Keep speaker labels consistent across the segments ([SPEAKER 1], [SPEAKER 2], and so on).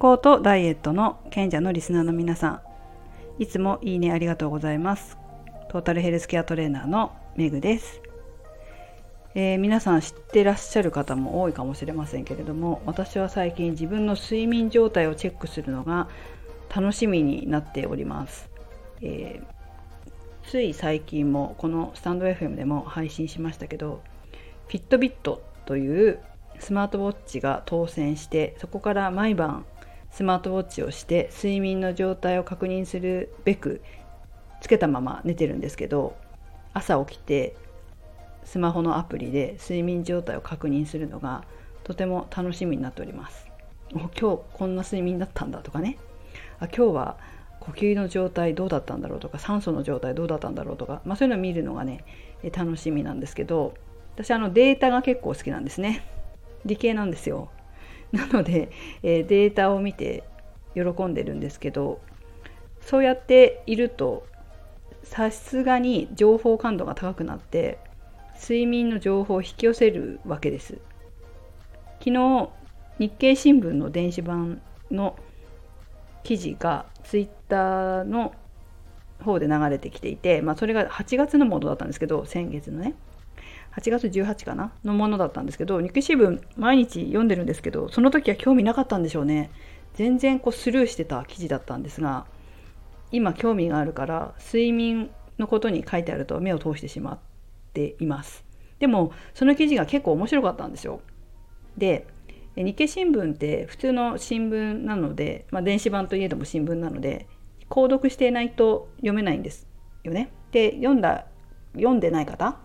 [SPEAKER 1] 康とダイエットの賢者のリスナーの皆さん。いつもいいねありがとうございます。トータルヘルスケアトレーナーのメグです、えー、皆さん知ってらっしゃる方も多いかもしれませんけれども私は最近自分の睡眠状態をチェックするのが楽しみになっております、えー、つい最近もこのスタンド FM でも配信しましたけどフィットビットというスマートウォッチが当選してそこから毎晩スマートウォッチをして睡眠の状態を確認するべくつけたまま寝てるんですけど朝起きてスマホのアプリで睡眠状態を確認するのがとても楽しみになっております。今日こんな睡眠だったんだとかね。あ今日は呼吸の状態どうだったんだろうとか酸素の状態どうだったんだろうとか、まあ、そういうのを見るのがね楽しみなんですけど私あのデータが結構好きなんですね。理系なんですよ。なので、え、データを見て喜んでるんですけどそうやっているとさすがに情報感度が高くなって睡眠の情報を引き寄せるわけです。昨日日経新聞の電子版の記事がツイッターの方で流れてきていて、まあ、それが8月のものだったんですけど先月のね。8月18かなのものだったんですけど日経新聞毎日読んでるんですけどその時は興味なかったんでしょうね。全然こうスルーしてた記事だったんですが今興味があるから睡眠のことに書いてあると目を通してしまっています。でもその記事が結構面白かったんですよ。で日経新聞って普通の新聞なので、まあ、電子版といえども新聞なので購読していないと読めないんですよね。で読んだ読んでない方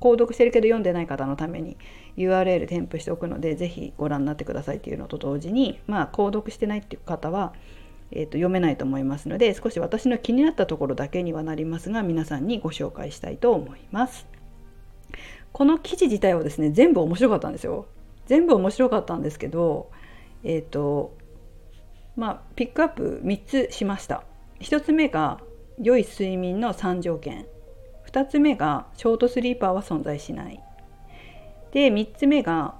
[SPEAKER 1] 購読してるけど読んでない方のために URL 添付しておくので是非ご覧になってくださいっていうのと同時にまあ購読してないっていう方は、えーと、読めないと思いますので少し私の気になったところだけにはなりますが皆さんにご紹介したいと思います。この記事自体はですね全部面白かったんですよ。全部面白かったんですけどえっ、ー、とまあピックアップ3つしました。1つ目が良い睡眠の3条件2つ目がショートスリーパーは存在しない。で3つ目が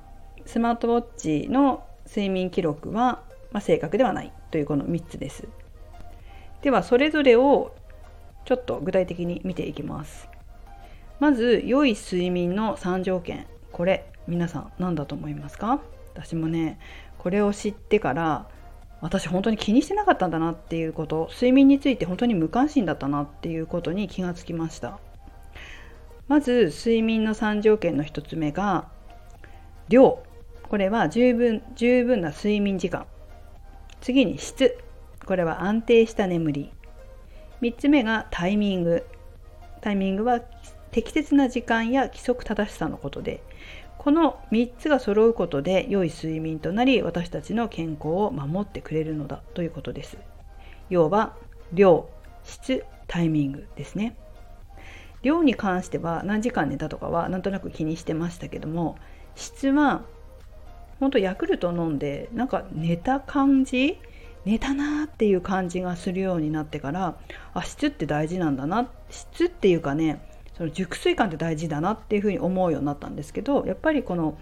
[SPEAKER 1] スマートウォッチの睡眠記録は、まあ、正確ではない。というこの3つです。ではそれぞれをちょっと具体的に見ていきます。まず良い睡眠の3条件。これ皆さん何だと思いますか？私もねこれを知ってから私本当に気にしてなかったんだなっていうこと。睡眠について本当に無関心だったなっていうことに気がつきました。まず睡眠の3条件の1つ目が量。これは十分十分な睡眠時間。次に質。これは安定した眠り。3つ目がタイミング。タイミングは適切な時間や規則正しさのことでこの3つが揃うことで良い睡眠となり私たちの健康を守ってくれるのだということです。要は量。質。タイミングですね。量に関しては何時間寝たとかはなんとなく気にしてましたけども質は本当ヤクルト飲んでなんか寝た感じ寝たなーっていう感じがするようになってからあ質って大事なんだな質っていうかねその熟睡感って大事だなっていうふうに思うようになったんですけどやっぱりこの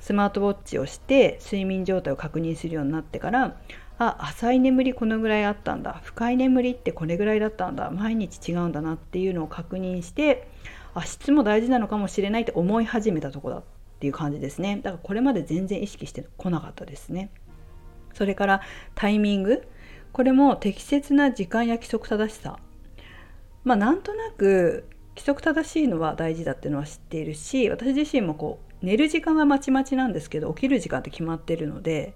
[SPEAKER 1] スマートウォッチをして睡眠状態を確認するようになってからあ浅い眠りこのぐらいあったんだ。深い眠りってこれぐらいだったんだ。毎日違うんだなっていうのを確認してあ質も大事なのかもしれないって思い始めたとこだっていう感じですね。だからこれまで全然意識してこなかったですね。それからタイミング。これも適切な時間や規則正しさ。まあなんとなく規則正しいのは大事だっていうのは知っているし私自身もこう寝る時間はまちまちなんですけど起きる時間って決まってるので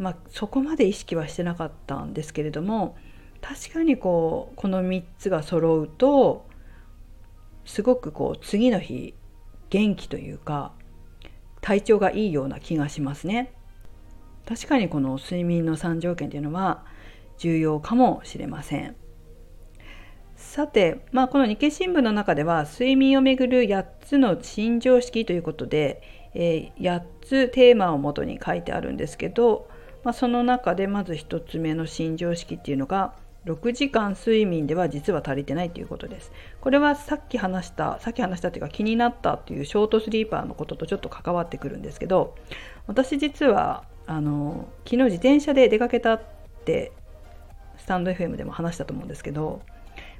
[SPEAKER 1] まあ、そこまで意識はしてなかったんですけれども確かにこうこの3つが揃うとすごくこう次の日元気というか体調がいいような気がしますね。確かにこの睡眠の3条件というのは重要かもしれません。さて、まあ、この日経新聞の中では睡眠をめぐる8つの新常識ということで、えー、8つテーマをもとに書いてあるんですけどまあ、その中でまず1つ目の新常識っていうのが6時間睡眠では実は足りてないということです。これはさっき話したさっき話したというか気になったっていうショートスリーパーのこととちょっと関わってくるんですけど私実はあの昨日自転車で出かけたってスタンド FM でも話したと思うんですけど、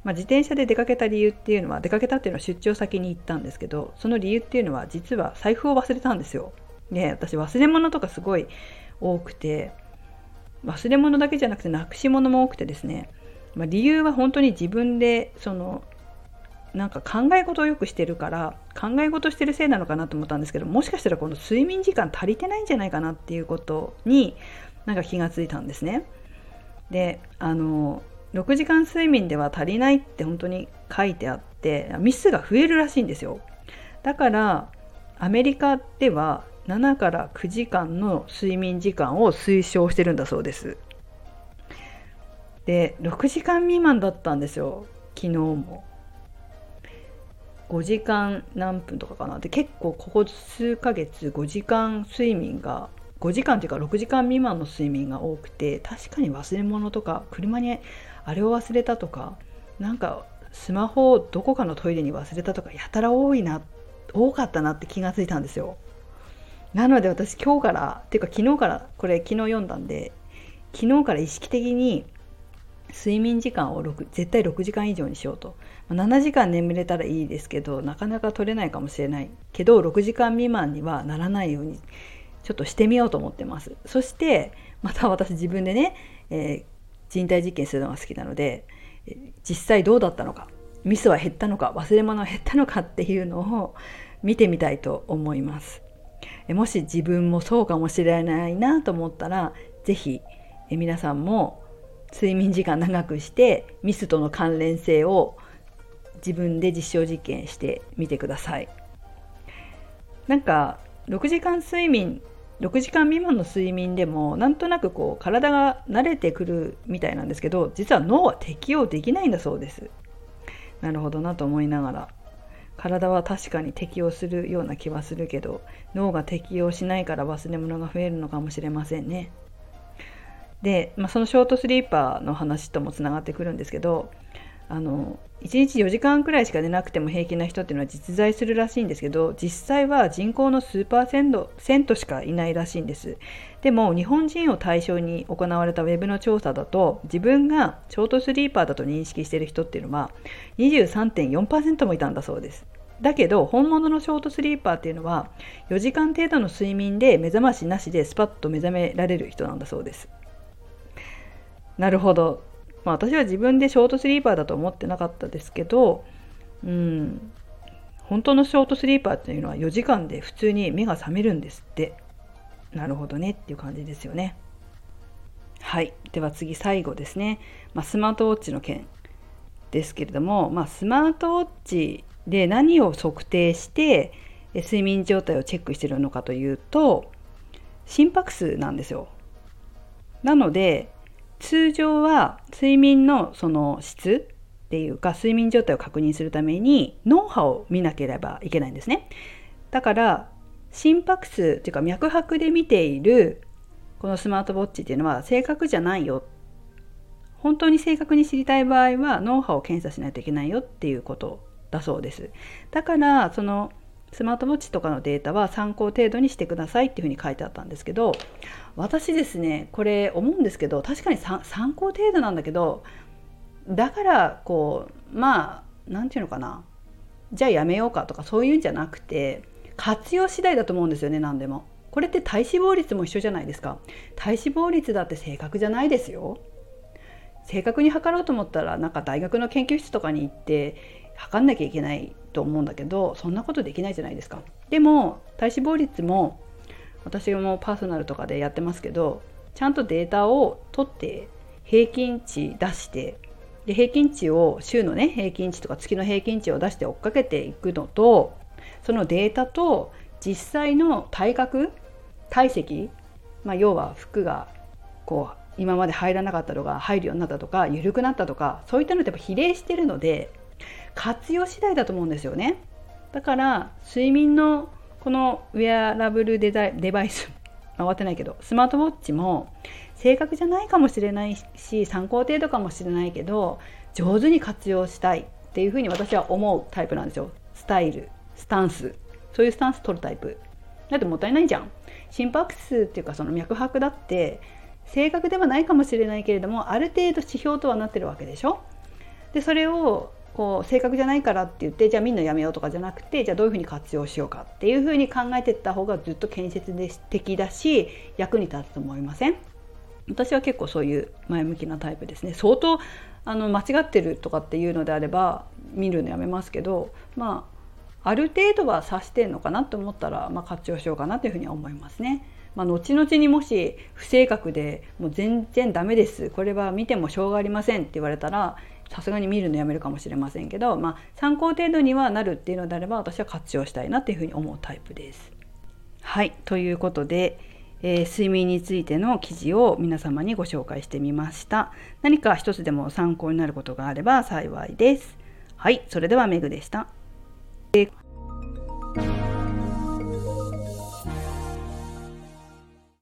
[SPEAKER 1] まあ、自転車で出かけた理由っていうのは出かけたっていうのは出張先に行ったんですけどその理由っていうのは実は財布を忘れたんですよ。で私忘れ物とかすごい多くて忘れ物だけじゃなくてなくし物も多くてですね、まあ、理由は本当に自分でそのなんか考え事をよくしてるから考え事してるせいなのかなと思ったんですけどもしかしたらこの睡眠時間足りてないんじゃないかなっていうことになんか気がついたんですね。であの6時間睡眠では足りないって本当に書いてあってミスが増えるらしいんですよ。だからアメリカでは7から9時間の睡眠時間を推奨してるんだそうです。で6時間未満だったんですよ昨日も。5時間何分とかかなで結構ここ数ヶ月5時間睡眠が5時間っていうか6時間未満の睡眠が多くて確かに忘れ物とか車にあれを忘れたとかなんかスマホをどこかのトイレに忘れたとかやたら多いな多かったなって気がついたんですよ。なので私今日からっていうか昨日からこれ昨日読んだんで昨日から意識的に睡眠時間を6絶対6時間以上にしようと。7時間眠れたらいいですけどなかなか取れないかもしれない。けど6時間未満にはならないようにちょっとしてみようと思ってます。そしてまた私自分でね、え、人体実験するのが好きなので実際どうだったのかミスは減ったのか忘れ物は減ったのかっていうのを見てみたいと思います。もし自分もそうかもしれないなと思ったら是非皆さんも睡眠時間長くしてミスとの関連性を自分で実証実験してみてください。なんか6時間睡眠6時間未満の睡眠でもなんとなくこう体が慣れてくるみたいなんですけど実は脳は適応できないんだそうです。なるほどなと思いながら。体は確かに適応するような気はするけど脳が適応しないから忘れ物が増えるのかもしれませんね。で、まあ、そのショートスリーパーの話ともつながってくるんですけどあの1日4時間くらいしか寝なくても平気な人っていうのは実在するらしいんですけど実際は人口の数パーセントセントしかいないらしいんです。でも日本人を対象に行われたウェブの調査だと自分がショートスリーパーだと認識している人っていうのは23.4%もいたんだそうです。だけど本物のショートスリーパーっていうのは4時間程度の睡眠で目覚ましなしでスパッと目覚められる人なんだそうです。なるほど。まあ、私は自分でショートスリーパーだと思ってなかったですけど、うん、本当のショートスリーパーっていうのは4時間で普通に目が覚めるんですって。なるほどねっていう感じですよね。はい。では次最後ですね、まあ、スマートウォッチの件ですけれども、まあ、スマートウォッチで何を測定して睡眠状態をチェックしてるのかというと心拍数なんですよ。なので通常は睡眠のその質っていうか睡眠状態を確認するために脳波を見なければいけないんですね。だから心拍数っていうか脈拍で見ているこのスマートウォッチっていうのは正確じゃないよ。本当に正確に知りたい場合は脳波を検査しないといけないよっていうことだそうです。だからそのスマートウォッチとかのデータは参考程度にしてくださいっていうふうに書いてあったんですけど私ですねこれ思うんですけど確かに参考程度なんだけどだからこうまあ何て言うのかなじゃあやめようかとかそういうんじゃなくて活用次第だと思うんですよね何でも。これって体脂肪率も一緒じゃないですか。体脂肪率だって正確じゃないですよ。正確に測ろうと思ったらなんか大学の研究室とかに行って測んなきゃいけないと思うんだけどそんなことできないじゃないですか。でも体脂肪率も私もパーソナルとかでやってますけどちゃんとデータを取って平均値出してで平均値を週のね平均値とか月の平均値を出して追っかけていくのとそのデータと実際の体格体積、まあ、要は服がこう今まで入らなかったのが入るようになったとか緩くなったとかそういったのってやっぱ比例してるので活用次第だと思うんですよね。だから睡眠のこのウェアラブルデザイデバイス回ってないけどスマートウォッチも正確じゃないかもしれないし参考程度かもしれないけど上手に活用したいっていうふうに私は思うタイプなんですよ。スタイルスタンス。そういうスタンス取るタイプ。だってもったいないじゃん。心拍数っていうかその脈拍だって正確ではないかもしれないけれどもある程度指標とはなってるわけでしょ？でそれをこう正確じゃないからって言ってじゃあみんなやめようとかじゃなくてじゃあどういうふうに活用しようかっていうふうに考えていった方がずっと建設的だし役に立つと思いません？私は結構そういう前向きなタイプですね。相当あの間違ってるとかっていうのであれば見るのやめますけどまあある程度は指してんのかなと思ったら、まあ、活用しようかなというふうには思いますね。まあ、後々にもし不正確でもう全然ダメです。これは見てもしょうがありませんって言われたらさすがに見るのやめるかもしれませんけど、まあ、参考程度にはなるっていうのであれば私は活用したいなっていうふうに思うタイプです。はいということで、えー、睡眠についての記事を皆様にご紹介してみました。何か一つでも参考になることがあれば幸いです。はい、それではメグでした。